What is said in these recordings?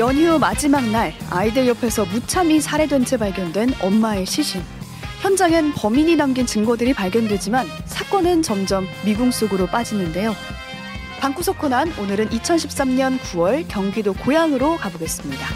연휴 마지막 날 아이들 옆에서 무참히 살해된 채 발견된 엄마의 시신. 현장엔 범인이 남긴 증거들이 발견되지만 사건은 점점 미궁 속으로 빠지는데요. 방구석 코난 오늘은 2013년 9월 경기도 고양으로 가보겠습니다.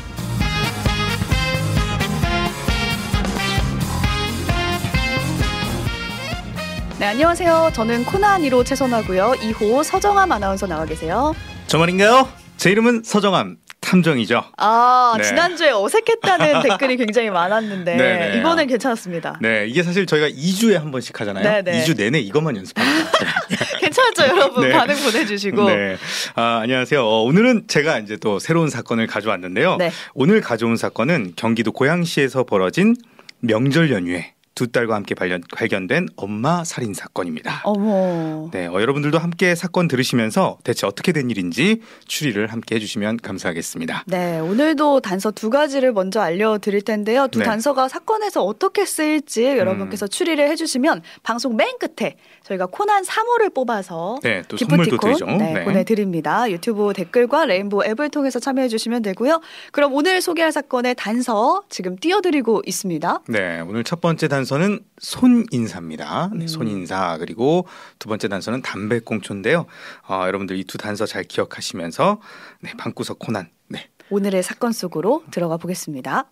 네, 안녕하세요. 저는 코난 1호 최선하고요. 2호 서정함 아나운서 나와 계세요. 저 말인가요? 제 이름은 서정함 탐정이죠. 아, 네. 지난주에 어색했다는 댓글이 굉장히 많았는데 네네. 이번엔 괜찮았습니다. 네, 이게 사실 저희가 2주에 한 번씩 하잖아요. 네네. 2주 내내 이것만 연습합니다. 괜찮죠, 여러분? 네. 반응 보내주시고. 네. 아, 안녕하세요. 어, 오늘은 제가 이제 또 새로운 사건을 가져왔는데요. 네. 오늘 가져온 사건은 경기도 고양시에서 벌어진 명절 연휴에 두 딸과 함께 발견, 발견 된 엄마 살인 사건입니다. 어머. 네, 어, 여러분들도 함께 사건 들으시면서 대체 어떻게 된 일인지 추리를 함께 해주시면 감사하겠습니다. 네, 오늘도 단서 두 가지를 먼저 알려드릴 텐데요. 두 네. 음. 단서가 사건에서 어떻게 쓰일지 여러분께서 추리를 해주시면 방송 맨 끝에 저희가 코난 3호를 뽑아서 네, 또 기프티콘 드리죠. 네, 네. 보내드립니다. 유튜브 댓글과 레인보우 앱을 통해서 참여해주시면 되고요. 그럼 오늘 소개할 사건의 단서 지금 띄워드리고 있습니다. 네, 오늘 첫 번째 단서 는 손인사입니다. 네, 음. 손인사 그리고 두 번째 단서는 담배꽁초인데요. 어, 여러분들 이 두 단서 잘 기억하시면서 네, 방구석 코난 네, 오늘의 사건 속으로 들어가 보겠습니다.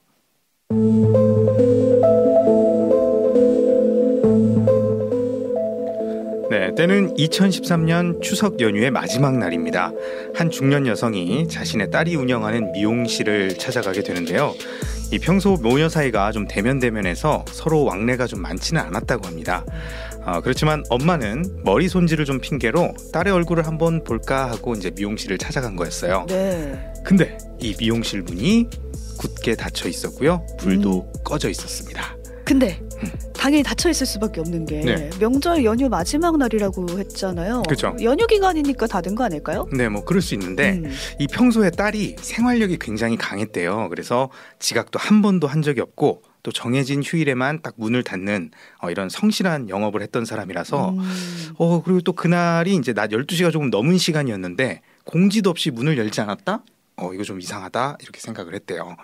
네, 때는 2013년 추석 연휴의 마지막 날입니다. 한 중년 여성이 자신의 딸이 운영하는 미용실을 찾아가게 되는데요. 이 평소 모녀 사이가 좀 대면대면해서 서로 왕래가 좀 많지는 않았다고 합니다. 어, 그렇지만 엄마는 머리 손질을 좀 핑계로 딸의 얼굴을 한번 볼까 하고 이제 미용실을 찾아간 거였어요. 네. 근데 이 미용실 문이 굳게 닫혀 있었고요. 불도 꺼져 있었습니다. 근데 당연히 닫혀 있을 수밖에 없는 게 네. 명절 연휴 마지막 날이라고 했잖아요. 그쵸. 연휴 기간이니까 닫은 거 아닐까요? 네, 뭐 그럴 수 있는데 음. 이 평소에 딸이 생활력이 굉장히 강했대요. 그래서 지각도 한 번도 한 적이 없고 또 정해진 휴일에만 딱 문을 닫는 어, 이런 성실한 영업을 했던 사람이라서 음. 어 그리고 또 그날이 이제 낮 12시가 조금 넘은 시간이었는데 공지도 없이 문을 열지 않았다? 어 이거 좀 이상하다 이렇게 생각을 했대요.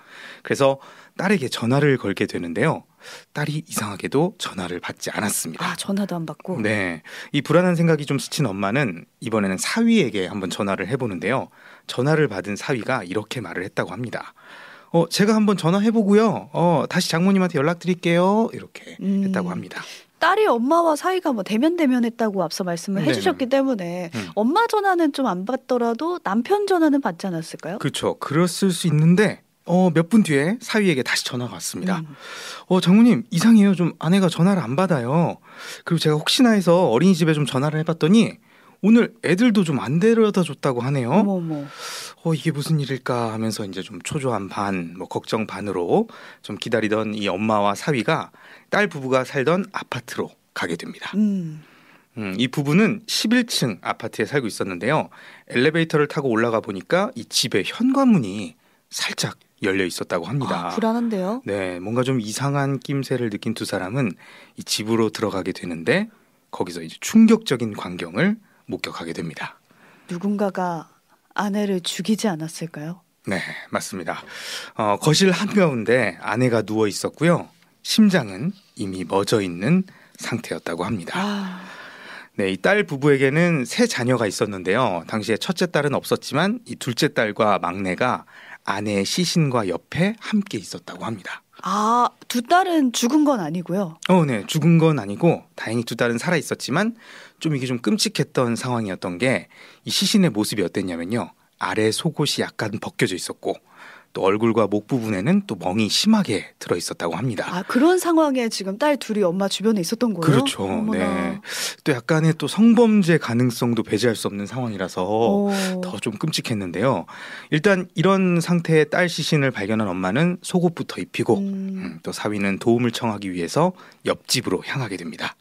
그래서 딸에게 전화를 걸게 되는데요. 딸이 이상하게도 전화를 받지 않았습니다. 아 전화도 안 받고. 네. 이 불안한 생각이 좀 스친 엄마는 이번에는 사위에게 한번 전화를 해 보는데요. 전화를 받은 사위가 이렇게 말을 했다고 합니다. 어, 제가 한번 전화해 보고요. 어, 다시 장모님한테 연락드릴게요. 이렇게 음. 했다고 합니다. 딸이 엄마와 사이가 뭐 대면 대면했다고 앞서 말씀을 네네. 해주셨기 때문에 음. 엄마 전화는 좀 안 받더라도 남편 전화는 받지 않았을까요? 그렇죠. 그랬을 수 있는데 어, 몇 분 뒤에 사위에게 다시 전화가 왔습니다. 음. 어, 장모님 이상해요. 좀 아내가 전화를 안 받아요. 그리고 제가 혹시나 해서 어린이집에 좀 전화를 해봤더니 오늘 애들도 좀 안 데려다 줬다고 하네요. 어머 어머. 어 이게 무슨 일일까 하면서 이제 좀 초조한 반, 뭐 걱정 반으로 좀 기다리던 이 엄마와 사위가 딸 부부가 살던 아파트로 가게 됩니다. 음. 음, 이 부부는 11층 아파트에 살고 있었는데요. 엘리베이터를 타고 올라가 보니까 이 집의 현관문이 살짝 열려 있었다고 합니다. 아, 불안한데요. 네, 뭔가 좀 이상한 낌새를 느낀 두 사람은 이 집으로 들어가게 되는데 거기서 이제 충격적인 광경을 목격하게 됩니다. 누군가가 아내를 죽이지 않았을까요? 네, 맞습니다. 어, 거실 한가운데 아내가 누워 있었고요. 심장은 이미 멎어 있는 상태였다고 합니다. 아, 네, 이 딸 부부에게는 세 자녀가 있었는데요. 당시에 첫째 딸은 없었지만 이 둘째 딸과 막내가 아내의 시신과 옆에 함께 있었다고 합니다. 아, 두 딸은 죽은 건 아니고요. 어, 네, 죽은 건 아니고 다행히 두 딸은 살아 있었지만 좀 이게 좀 끔찍했던 상황이었던 게 이 시신의 모습이 어땠냐면요. 아래 속옷이 약간 벗겨져 있었고 또 얼굴과 목 부분에는 또 멍이 심하게 들어 있었다고 합니다. 아, 그런 상황에 지금 딸 둘이 엄마 주변에 있었던 거예요? 그렇죠. 어머나. 네. 또 약간의 또 성범죄 가능성도 배제할 수 없는 상황이라서 어. 더좀 끔찍했는데요. 일단 이런 상태의 딸 시신을 발견한 엄마는 속옷부터 입히고 음. 음, 또 사위는 도움을 청하기 위해서 옆집으로 향하게 됩니다.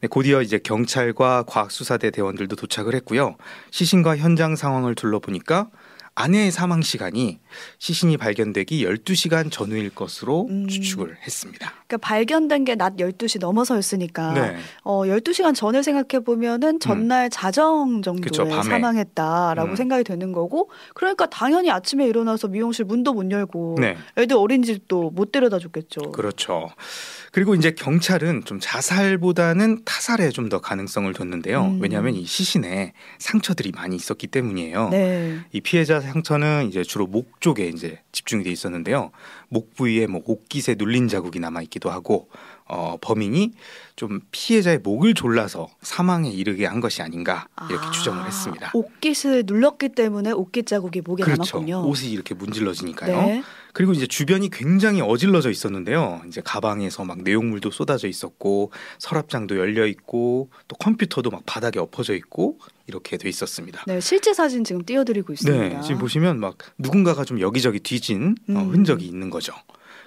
네, 곧이어 이제 경찰과 과학수사대 대원들도 도착을 했고요. 시신과 현장 상황을 둘러보니까 아내의 사망 시간이 시신이 발견되기 12시간 전후일 것으로 음. 추측을 했습니다. 그러니까 발견된 게 낮 12시 넘어서였으니까 네. 어 12시간 전을 생각해 보면은 전날 자정 정도에 그쵸. 사망했다라고 음. 생각이 되는 거고 그러니까 당연히 아침에 일어나서 미용실 문도 못 열고 네. 애들 어린이집도 못 데려다 줬겠죠. 그렇죠. 그리고 이제 경찰은 좀 자살보다는 타살에 좀 더 가능성을 뒀는데요. 음. 왜냐하면 이 시신에 상처들이 많이 있었기 때문이에요. 네. 이 피해자 상처는 이제 주로 목 쪽에 이제 집중이 돼 있었는데요. 목 부위에 뭐 옥깃에 눌린 자국이 남아 있기도 하고 어, 범인이 좀 피해자의 목을 졸라서 사망에 이르게 한 것이 아닌가 이렇게 아, 추정을 했습니다. 옷깃을 눌렀기 때문에 옷깃 자국이 목에 그렇죠. 남았군요. 옷이 이렇게 문질러지니까요. 네. 그리고 이제 주변이 굉장히 어질러져 있었는데요. 이제 가방에서 막 내용물도 쏟아져 있었고 서랍장도 열려 있고 또 컴퓨터도 막 바닥에 엎어져 있고 이렇게 돼 있었습니다. 네, 실제 사진 지금 띄워드리고 있습니다. 네, 지금 보시면 막 누군가가 좀 여기저기 뒤진 어, 음. 흔적이 있는 거죠.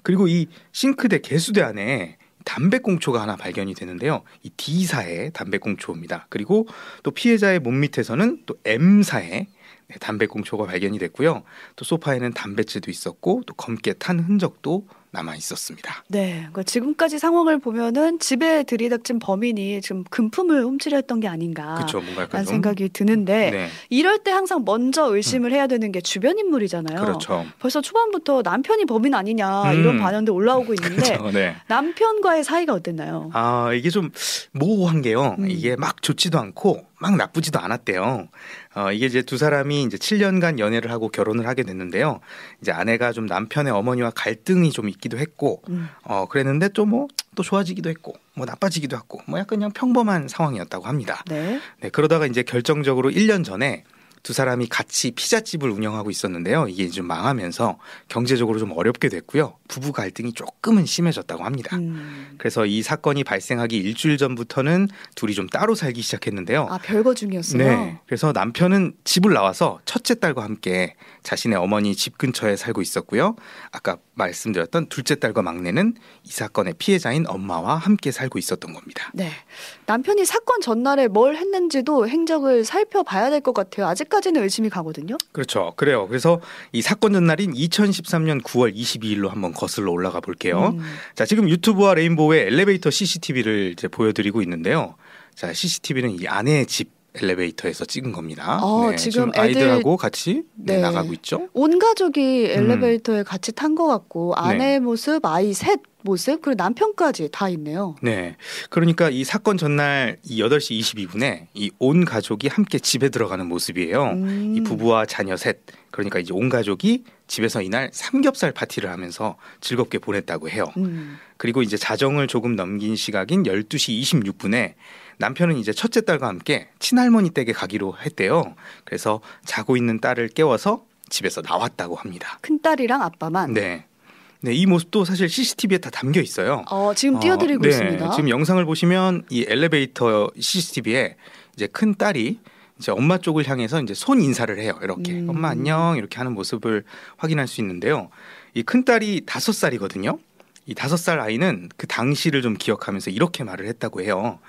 그리고 이 싱크대 개수대 안에 담배꽁초가 하나 발견이 되는데요. 이 D사의 담배꽁초입니다. 그리고 또 피해자의 몸 밑에서는 또 M사의 네, 담배꽁초가 발견이 됐고요. 또 소파에는 담뱃재도 있었고 또 검게 탄 흔적도 남아 있었습니다. 네, 그러니까 지금까지 상황을 보면은 집에 들이닥친 범인이 지금 금품을 훔치려 했던 게 아닌가. 뭔가 약간 라는 좀 생각이 드는데 네, 이럴 때 항상 먼저 의심을 해야 되는 게 주변 인물이잖아요. 그렇죠. 벌써 초반부터 남편이 범인 아니냐 음. 이런 반응도 올라오고 있는데 그렇죠. 네. 남편과의 사이가 어땠나요? 아 이게 좀 모호한 게요. 음. 이게 막 좋지도 않고 막 나쁘지도 않았대요. 어, 이게 이제 두 사람이 이제 7년간 연애를 하고 결혼을 하게 됐는데요. 이제 아내가 좀 남편의 어머니와 갈등이 좀 있기도 했고, 음. 어 그랬는데 또 뭐 또 좋아지기도 했고, 뭐 나빠지기도 했고, 뭐 약간 그냥 평범한 상황이었다고 합니다. 네. 네 그러다가 이제 결정적으로 1년 전에 두 사람이 같이 피자집을 운영하고 있었는데요. 이게 좀 망하면서 경제적으로 좀 어렵게 됐고요. 부부 갈등이 조금은 심해졌다고 합니다. 음. 그래서 이 사건이 발생하기 일주일 전부터는 둘이 좀 따로 살기 시작했는데요. 아 별거 중이었어요. 네. 그래서 남편은 집을 나와서 첫째 딸과 함께 자신의 어머니 집 근처에 살고 있었고요. 아까 말씀드렸던 둘째 딸과 막내는 이 사건의 피해자인 엄마와 함께 살고 있었던 겁니다. 네. 남편이 사건 전날에 뭘 했는지도 행적을 살펴봐야 될 것 같아요. 아직까지는 의심이 가거든요. 그렇죠. 그래요. 그래서 이 사건 전날인 2013년 9월 22일로 한번 거슬러 올라가 볼게요. 음. 자, 지금 유튜브와 레인보우의 엘리베이터 CCTV를 이제 보여드리고 있는데요. 자, CCTV는 이 아내의 집 엘리베이터에서 찍은 겁니다. 어, 지금 애들- 아이들하고 같이 네, 네. 나가고 있죠. 온 가족이 음. 엘리베이터에 같이 탄 것 같고 네. 아내의 모습, 아이 셋 모습, 그리고 남편까지 다 있네요. 네. 그러니까 이 사건 전날 이 8시 22분에 이 온 가족이 함께 집에 들어가는 모습이에요. 음. 이 부부와 자녀 셋. 그러니까 이제 온 가족이 집에서 이날 삼겹살 파티를 하면서 즐겁게 보냈다고 해요. 음. 그리고 이제 자정을 조금 넘긴 시각인 12시 26분에 남편은 이제 첫째 딸과 함께 친할머니 댁에 가기로 했대요. 그래서 자고 있는 딸을 깨워서 집에서 나왔다고 합니다. 큰 딸이랑 아빠만. 네. 네, 이 모습도 사실 CCTV에 다 담겨 있어요. 어, 지금 띄워드리고 어, 네, 있습니다. 지금 영상을 보시면 이 엘리베이터 CCTV에 이제 큰 딸이 이제 엄마 쪽을 향해서 이제 손 인사를 해요. 이렇게 음. 엄마 안녕 이렇게 하는 모습을 확인할 수 있는데요. 이 큰 딸이 다섯 살이거든요. 이 다섯 살 아이는 그 당시를 좀 기억하면서 이렇게 말을 했다고 해요.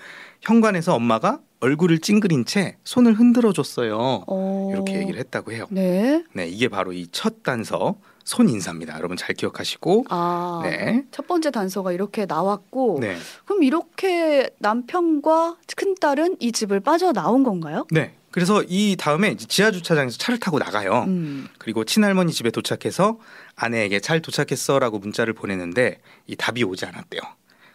현관에서 엄마가 얼굴을 찡그린 채 손을 흔들어 줬어요. 어. 이렇게 얘기를 했다고 해요. 네. 네, 이게 바로 이 첫 단서 손 인사입니다. 여러분 잘 기억하시고. 아. 네. 첫 번째 단서가 이렇게 나왔고 네. 그럼 이렇게 남편과 큰 딸은 이 집을 빠져 나온 건가요? 네. 그래서 이 다음에 지하 주차장에서 차를 타고 나가요. 음. 그리고 친할머니 집에 도착해서 아내에게 잘 도착했어라고 문자를 보냈는데 이 답이 오지 않았대요.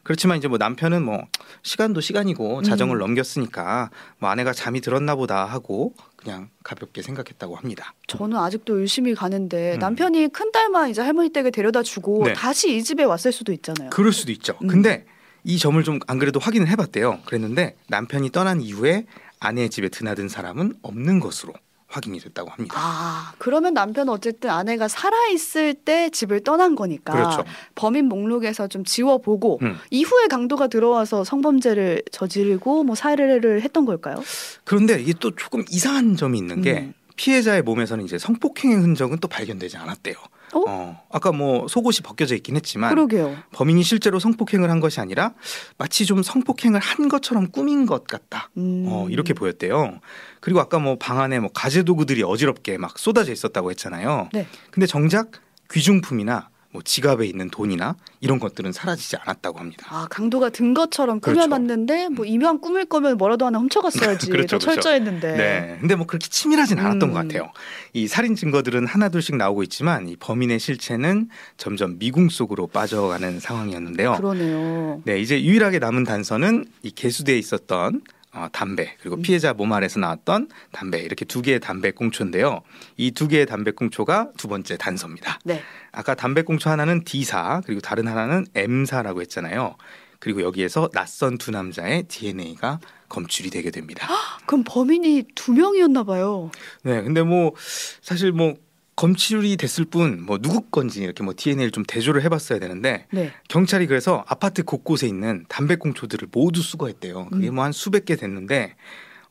그렇지만 이제 뭐 남편은 뭐 시간도 시간이고 자정을 음. 넘겼으니까 뭐 아내가 잠이 들었나 보다 하고 그냥 가볍게 생각했다고 합니다. 저는 아직도 의심이 가는데 음. 남편이 큰 딸만 이제 할머니 댁에 데려다 주고 네. 다시 이 집에 왔을 수도 있잖아요. 그럴 수도 있죠. 음. 근데 이 점을 좀 안 그래도 확인을 해봤대요. 그랬는데 남편이 떠난 이후에 아내의 집에 드나든 사람은 없는 것으로 확인이 됐다고 합니다. 아, 그러면 남편은 어쨌든 아내가 살아있을 때 집을 떠난 거니까 그렇죠. 범인 목록에서 좀 지워보고 음. 이후에 강도가 들어와서 성범죄를 저지르고 뭐 살해를 했던 걸까요? 그런데 이게 또 조금 이상한 점이 있는 게 음. 피해자의 몸에서는 이제 성폭행의 흔적은 또 발견되지 않았대요. 어? 아까 뭐 속옷이 벗겨져 있긴 했지만 그러게요. 범인이 실제로 성폭행을 한 것이 아니라 마치 좀 성폭행을 한 것처럼 꾸민 것 같다. 음. 어, 이렇게 보였대요. 그리고 아까 뭐 방 안에 뭐 가재 도구들이 어지럽게 막 쏟아져 있었다고 했잖아요. 네. 근데 정작 귀중품이나 뭐 지갑에 있는 돈이나 이런 것들은 사라지지 않았다고 합니다. 아 강도가 든 것처럼 그렇죠. 꾸며놨는데 뭐 이왕 꾸밀 거면 뭐라도 하나 훔쳐갔어야지. 그렇죠, 더 그렇죠. 철저했는데. 네. 근데 뭐 그렇게 치밀하진 않았던 음. 것 같아요. 이 살인 증거들은 하나둘씩 나오고 있지만 이 범인의 실체는 점점 미궁 속으로 빠져가는 상황이었는데요. 그러네요. 네, 이제 유일하게 남은 단서는 이 개수대에 있었던 어, 담배 그리고 음. 피해자 몸 아래서 나왔던 담배 이렇게 두 개의 담배 꽁초인데요. 이 두 개의 담배 꽁초가 두 번째 단서입니다. 네. 아까 담배 꽁초 하나는 D사 그리고 다른 하나는 M사라고 했잖아요. 그리고 여기에서 낯선 두 남자의 DNA가 검출이 되게 됩니다. 그럼 범인이 두 명이었나 봐요. 네, 근데 뭐 사실 뭐 검출이 됐을 뿐 뭐 누구 건지 이렇게 뭐 DNA를 좀 대조를 해봤어야 되는데 네. 경찰이 그래서 아파트 곳곳에 있는 담배꽁초들을 모두 수거했대요. 그게 음. 뭐한 수백 개 됐는데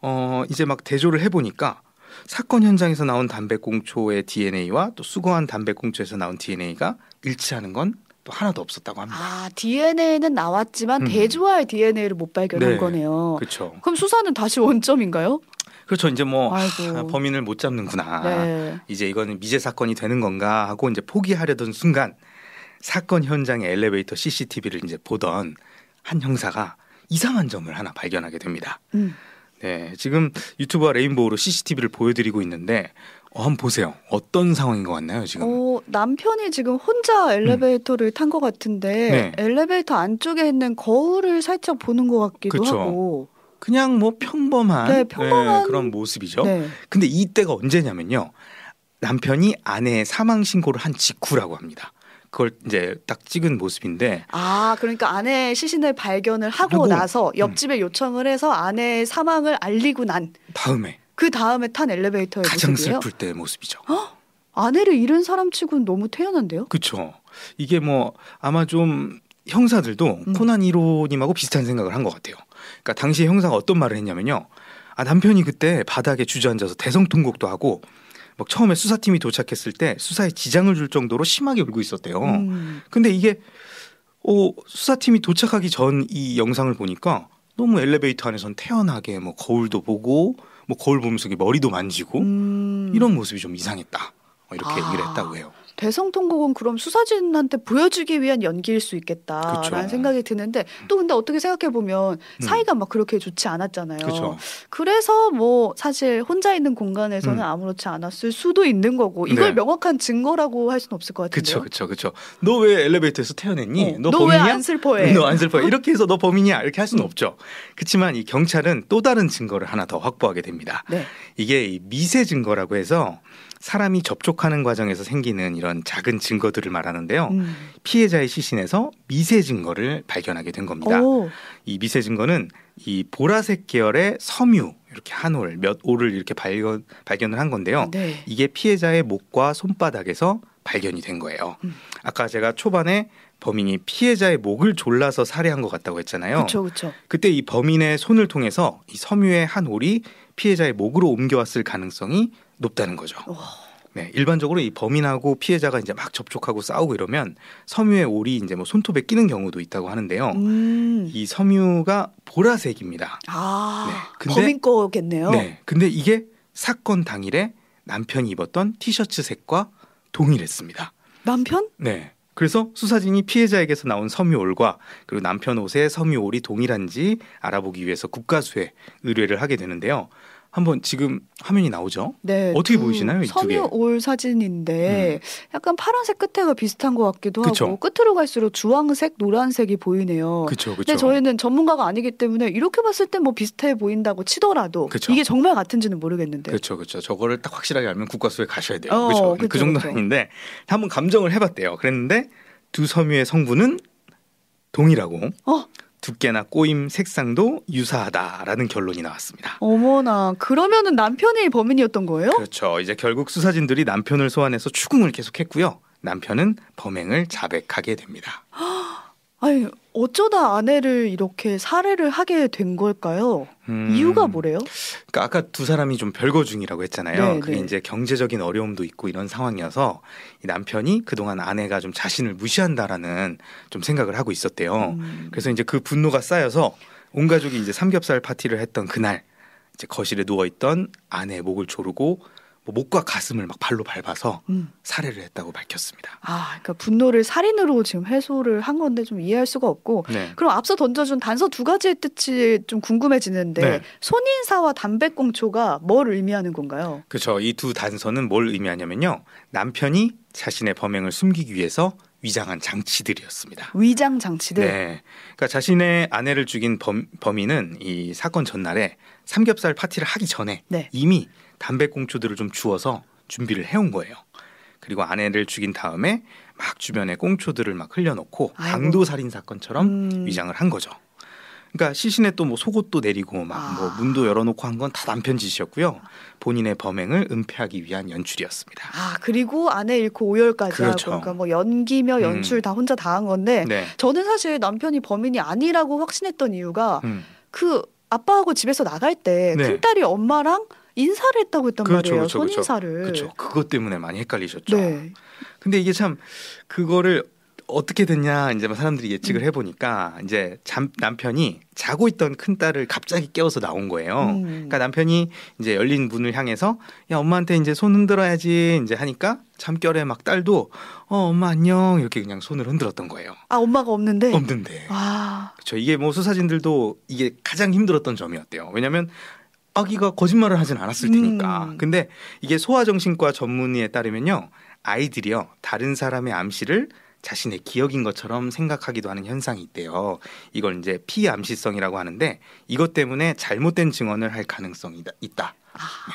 어 이제 막 대조를 해보니까 사건 현장에서 나온 담배꽁초의 DNA와 또 수거한 담배꽁초에서 나온 DNA가 일치하는 건 또 하나도 없었다고 합니다. 아 DNA는 나왔지만 음. 대조할 DNA를 못 발견한 네. 거네요. 그렇죠. 그럼 수사는 다시 원점인가요? 그렇죠. 이제 뭐. 아, 범인을 못 잡는구나. 네. 이제 이거는 미제 사건이 되는 건가 하고 이제 포기하려던 순간 사건 현장의 엘리베이터 CCTV를 이제 보던 한 형사가 이상한 점을 하나 발견하게 됩니다. 음. 네, 지금 유튜브와 레인보우로 CCTV를 보여드리고 있는데 어, 한번 보세요. 어떤 상황인 것 같나요 지금? 어, 남편이 지금 혼자 엘리베이터를 탄것 같은데 음. 네. 엘리베이터 안쪽에 있는 거울을 살짝 보는 것 같기도 그쵸. 하고. 그냥 뭐 평범한, 네, 평범한- 그런 모습이죠. 네. 근데 이때가 언제냐면요. 남편이 아내의 사망 신고를 한 직후라고 합니다. 그걸 이제 딱 찍은 모습인데 아, 그러니까 아내의 시신을 발견을 하고, 하고, 나서 옆집에 요청을 해서 아내의 사망을 알리고 난그 다음에 다음에 탄 엘리베이터의 가장 모습이에요. 슬플 때의 모습이죠. 아내를 잃은 사람치고는 너무 태연한데요? 그렇죠. 이게 뭐 아마 좀 형사들도 음. 코난 1호님하고 비슷한 생각을 한 것 같아요. 그러니까 당시 형사가 어떤 말을 했냐면요. 아 남편이 그때 바닥에 주저앉아서 대성통곡도 하고 막 처음에 수사팀이 도착했을 때 수사에 지장을 줄 정도로 심하게 울고 있었대요. 음. 근데 이게 어, 수사팀이 도착하기 전 이 영상을 보니까 너무 엘리베이터 안에선 태연하게 뭐 거울도 보고 뭐 거울 보면서 머리도 만지고 음. 이런 모습이 좀 이상했다. 어, 이렇게 아. 얘기를 했다고 해요. 대성통곡은 그럼 수사진한테 보여주기 위한 연기일 수 있겠다라는 그쵸. 생각이 드는데 또 근데 어떻게 생각해 보면 음. 사이가 막 그렇게 좋지 않았잖아요. 그렇죠. 그래서 뭐 사실 혼자 있는 공간에서는 음. 아무렇지 않았을 수도 있는 거고 이걸 네. 명확한 증거라고 할 수는 없을 것 같은데요. 그쵸, 그쵸, 그쵸. 너왜 엘리베이터에서 태어났니? 어, 너 너왜 범인이야? 안 슬퍼해? 너 안 슬퍼해. 이렇게 해서 너 범인이야. 이렇게 할 수는 없죠. 그렇지만 이 경찰은 또 다른 증거를 하나 더 확보하게 됩니다. 네. 이게 이 미세 증거라고 해서 사람이 접촉하는 과정에서 생기는 이런 작은 증거들을 말하는데요. 음. 피해자의 시신에서 미세 증거를 발견하게 된 겁니다. 오, 이 미세 증거는 이 보라색 계열의 섬유 이렇게 한 올, 몇 올을 이렇게 발견 발견을 한 건데요. 네. 이게 피해자의 목과 손바닥에서 발견이 된 거예요. 음. 아까 제가 초반에 범인이 피해자의 목을 졸라서 살해한 것 같다고 했잖아요. 그렇죠, 그렇죠. 그때 이 범인의 손을 통해서 이 섬유의 한 올이 피해자의 목으로 옮겨왔을 가능성이 높다는 거죠. 와. 네, 일반적으로 이 범인하고 피해자가 이제 막 접촉하고 싸우고 이러면 섬유의 올이 이제 뭐 손톱에 끼는 경우도 있다고 하는데요. 음. 이 섬유가 보라색입니다. 아, 네, 근데- 범인 거겠네요. 네, 근데 이게 사건 당일에 남편이 입었던 티셔츠 색과 동일했습니다. 남편? 네. 그래서 수사진이 피해자에게서 나온 섬유올과 그리고 남편 옷의 섬유올이 동일한지 알아보기 위해서 국가수에 의뢰를 하게 되는데요. 한번 지금 화면이 나오죠? 네. 어떻게 두 보이시나요, 이? 음. 섬유 올 사진인데 약간 파란색 끝에가 비슷한 것 같기도 그쵸. 하고 끝으로 갈수록 주황색, 노란색이 보이네요. 그렇죠, 그렇죠. 근데 저희는 전문가가 아니기 때문에 이렇게 봤을 때 뭐 비슷해 보인다고 치더라도 그쵸. 이게 정말 같은지는 모르겠는데요. 그렇죠, 그렇죠. 저거를 딱 확실하게 알면 국가수에 가셔야 돼요. 어, 그렇죠. 그쵸, 그 정도는 그쵸. 아닌데 한번 감정을 해봤대요. 그랬는데 두 섬유의 성분은 동일하고 어, 두께나 꼬임 색상도 유사하다라는 결론이 나왔습니다. 어머나 그러면은 남편이 범인이었던 거예요? 그렇죠. 이제 결국 수사진들이 남편을 소환해서 추궁을 계속했고요. 남편은 범행을 자백하게 됩니다. 아니 어쩌다 아내를 이렇게 살해를 하게 된 걸까요? 음, 이유가 뭐래요? 그러니까 아까 두 사람이 좀 별거 중이라고 했잖아요. 네, 그게 네. 이제 경제적인 어려움도 있고 이런 상황이어서 이 남편이 그동안 아내가 좀 자신을 무시한다라는 좀 생각을 하고 있었대요. 음. 그래서 이제 그 분노가 쌓여서 온 가족이 이제 삼겹살 파티를 했던 그날 이제 거실에 누워 있던 아내의 목을 조르고 뭐 목과 가슴을 막 발로 밟아서 음. 살해를 했다고 밝혔습니다. 아, 그러니까 분노를 살인으로 지금 해소를 한 건데 좀 이해할 수가 없고. 네. 그럼 앞서 던져준 단서 두 가지의 뜻이 좀 궁금해지는데 네. 손인사와 담배꽁초가 뭘 의미하는 건가요? 그렇죠. 이 두 단서는 뭘 의미하냐면요. 남편이 자신의 범행을 숨기기 위해서 위장한 장치들이었습니다. 위장 장치들. 네. 그러니까 자신의 아내를 죽인 범, 범인은 이 사건 전날에 삼겹살 파티를 하기 전에 네. 이미 담배 꽁초들을 좀 주워서 준비를 해온 거예요. 그리고 아내를 죽인 다음에 막 주변에 꽁초들을 막 흘려놓고. 강도 살인 사건처럼 음. 위장을 한 거죠. 그러니까 시신에 또 뭐 속옷도 내리고 막 아. 뭐 문도 열어놓고 한 건 다 남편 짓이었고요. 본인의 범행을 은폐하기 위한 연출이었습니다. 아 그리고 아내 잃고 오열까지 그렇죠. 하고 그러니까 뭐 연기며 연출 음. 다 혼자 다 한 건데 네. 저는 사실 남편이 범인이 아니라고 확신했던 이유가 음. 그 아빠하고 집에서 나갈 때 네. 큰딸이 엄마랑 인사를 했다고 했단 그렇죠, 말이에요. 그렇죠, 그렇죠. 손인사를. 그렇죠. 그것 때문에 많이 헷갈리셨죠. 네. 근데 이게 참 그거를 어떻게 됐냐 이제 막 사람들이 예측을 음. 해보니까 이제 잠, 남편이 자고 있던 큰 딸을 갑자기 깨워서 나온 거예요. 음. 그러니까 남편이 이제 열린 문을 향해서 야 엄마한테 이제 손 흔들어야지 이제 하니까 잠결에 막 딸도 어 엄마 안녕 이렇게 그냥 손을 흔들었던 거예요. 아 엄마가 없는데. 없는데. 아 그렇죠. 이게 뭐 수사진들도 이게 가장 힘들었던 점이었대요. 왜냐하면 아기가 거짓말을 하진 않았을 테니까. 음. 근데 이게 소아정신과 전문의에 따르면요, 아이들이요 다른 사람의 암시를 자신의 기억인 것처럼 생각하기도 하는 현상이 있대요. 이걸 이제 피암시성이라고 하는데 이것 때문에 잘못된 증언을 할 가능성이 있다-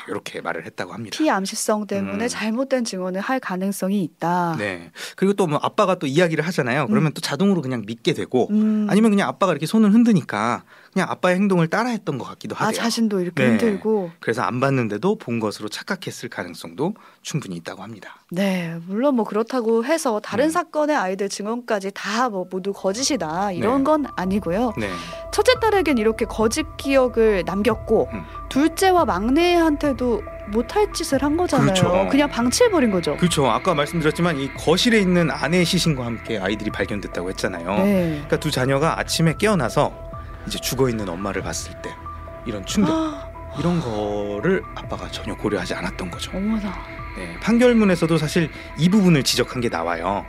이렇게 말을 했다고 합니다. 피암시성 때문에 음. 잘못된 증언을 할 가능성이 있다. 네. 그리고 또 뭐 아빠가 또 이야기를 하잖아요. 그러면 또 자동으로 그냥 믿게 되고 음. 아니면 그냥 아빠가 이렇게 손을 흔드니까 그냥 아빠의 행동을 따라했던 것 같기도 아 하대요. 자신도 이렇게 네. 흔들고. 그래서 안 봤는데도 본 것으로 착각했을 가능성도 충분히 있다고 합니다. 네, 물론 뭐 그렇다고 해서 다른 음. 사건의 아이들 증언까지 다 뭐 모두 거짓이다 이런 네. 건 아니고요. 네. 첫째 딸에겐 이렇게 거짓 기억을 남겼고 음. 둘째와 막내한테도 못할 짓을 한 거잖아요. 그렇죠. 그냥 방치해버린 거죠. 그렇죠. 아까 말씀드렸지만 이 거실에 있는 아내의 시신과 함께 아이들이 발견됐다고 했잖아요. 네. 그러니까 두 자녀가 아침에 깨어나서 이제 죽어 있는 엄마를 봤을 때 이런 충격 아, 이런 거를 아빠가 전혀 고려하지 않았던 거죠. 어머나. 네, 판결문에서도 사실 이 부분을 지적한 게 나와요.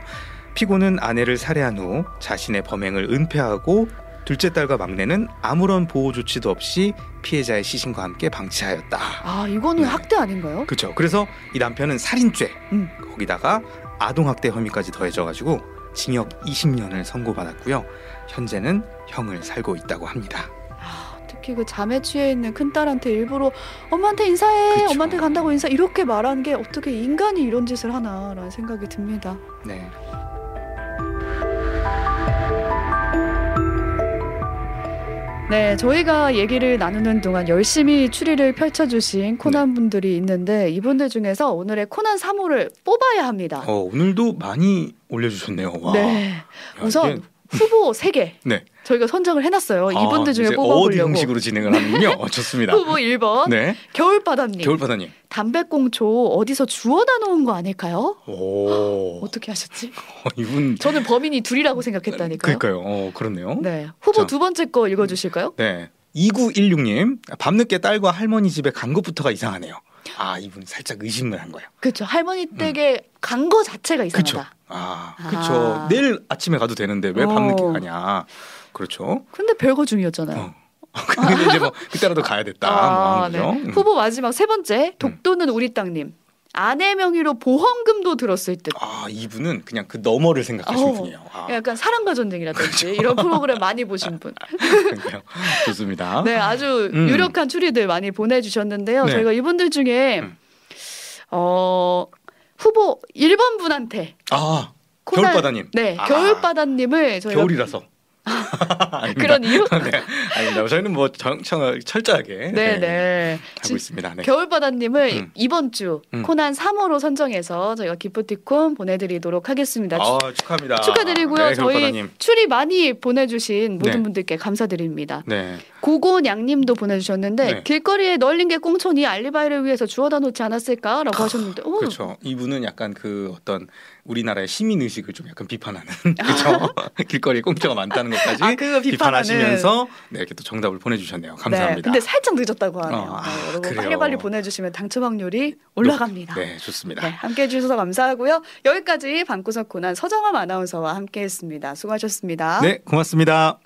피고는 아내를 살해한 후 자신의 범행을 은폐하고 둘째 딸과 막내는 아무런 보호 조치도 없이 피해자의 시신과 함께 방치하였다. 아 이거는 네. 학대 아닌가요? 그렇죠. 그래서 이 남편은 살인죄 음. 거기다가 아동학대 혐의까지 더해져가지고 징역 20년을 선고받았고요. 현재는 형을 살고 있다고 합니다. 아, 특히 그 잠에 취해 있는 큰 딸한테 일부러 엄마한테 인사해, 그쵸. 엄마한테 간다고 인사 이렇게 말하는 게 어떻게 인간이 이런 짓을 하나라는 생각이 듭니다. 네. 네, 저희가 얘기를 나누는 동안 열심히 추리를 펼쳐주신 코난 분들이 있는데 이분들 중에서 오늘의 코난 3호를 뽑아야 합니다. 어, 오늘도 많이 올려주셨네요. 와. 네, 야, 우선 후보 3개 네. 저희가 선정을 해놨어요. 이분들 아, 중에 뽑아보려고. 형식으로 진행을 하는군요. 어, 좋습니다. 후보 1번 네. 겨울바다님 겨울바다님. 담배꽁초 어디서 주워다 놓은 거 아닐까요? 오. 어떻게 하셨지? 어, 이분. 저는 범인이 둘이라고 생각했다니까요. 그러니까요. 어, 그렇네요. 네. 네, 후보 자. 두 번째 거 읽어주실까요? 2916님. 밤늦게 딸과 할머니 집에 간 것부터가 이상하네요. 아, 이분 살짝 의심을 한 거예요. 그렇죠. 할머니 댁에 간거 자체가. 이상하다. 아, 아. 그렇죠. 내일 아침에 가도 되는데 왜 밤늦게 어. 가냐. 그렇죠. 근데 별거 중이었잖아요. 어. 근데 이제 뭐 그때라도 가야 됐다. 뭐 하는 거죠. 음. 후보 마지막 세 번째 독도는 우리 땅님 아내 명의로 보험금도 들었을 듯. 아, 이분은 그냥 그 너머를 생각하신 어. 분이에요. 아, 약간 사랑과 전쟁이라든지 그렇죠. 이런 프로그램 많이 보신 분. 좋습니다. 네, 아주 음. 유력한 추리들 많이 보내주셨는데요. 네. 저희가 이분들 중에 음. 어 후보 1번 분한테 아, 코난- 겨울바다님. 네, 아. 겨울바다님을 저희가 겨울이라서. 아닙니다. 그런 이유? 네, 아닙니다. 저희는 뭐 정청 철저하게 네, 네, 네. 하고 있습니다. 네. 겨울바다님을 음. 이번 주 음. 코난 3호로 선정해서 저희가 기프티콘 보내드리도록 하겠습니다. 아, 축하합니다. 축하드리고요. 네, 저희. 추리 많이 보내주신 모든 네. 분들께 감사드립니다. 네. 고고냥님도 보내주셨는데 네. 길거리에 널린 게 꽁촌이 알리바이를 위해서 주워다 놓지 않았을까라고 하셨는데, 오, 그렇죠. 이분은 약간 그 어떤 우리나라의 시민 의식을 좀 약간 비판하는 그렇죠. 길거리에 꽁초가 많다는 것까지 아. 비판하시면서 네, 이렇게 또 정답을 보내주셨네요. 네, 감사합니다. 근데 살짝 늦었다고 하네요. 어, 네, 여러분 그래요. 빨리 빨리 보내주시면 당첨 확률이 올라갑니다. 네, 좋습니다. 네, 함께 해 주셔서 감사하고요. 여기까지 방구석 고난 서정함 아나운서와 함께했습니다. 수고하셨습니다. 네, 고맙습니다.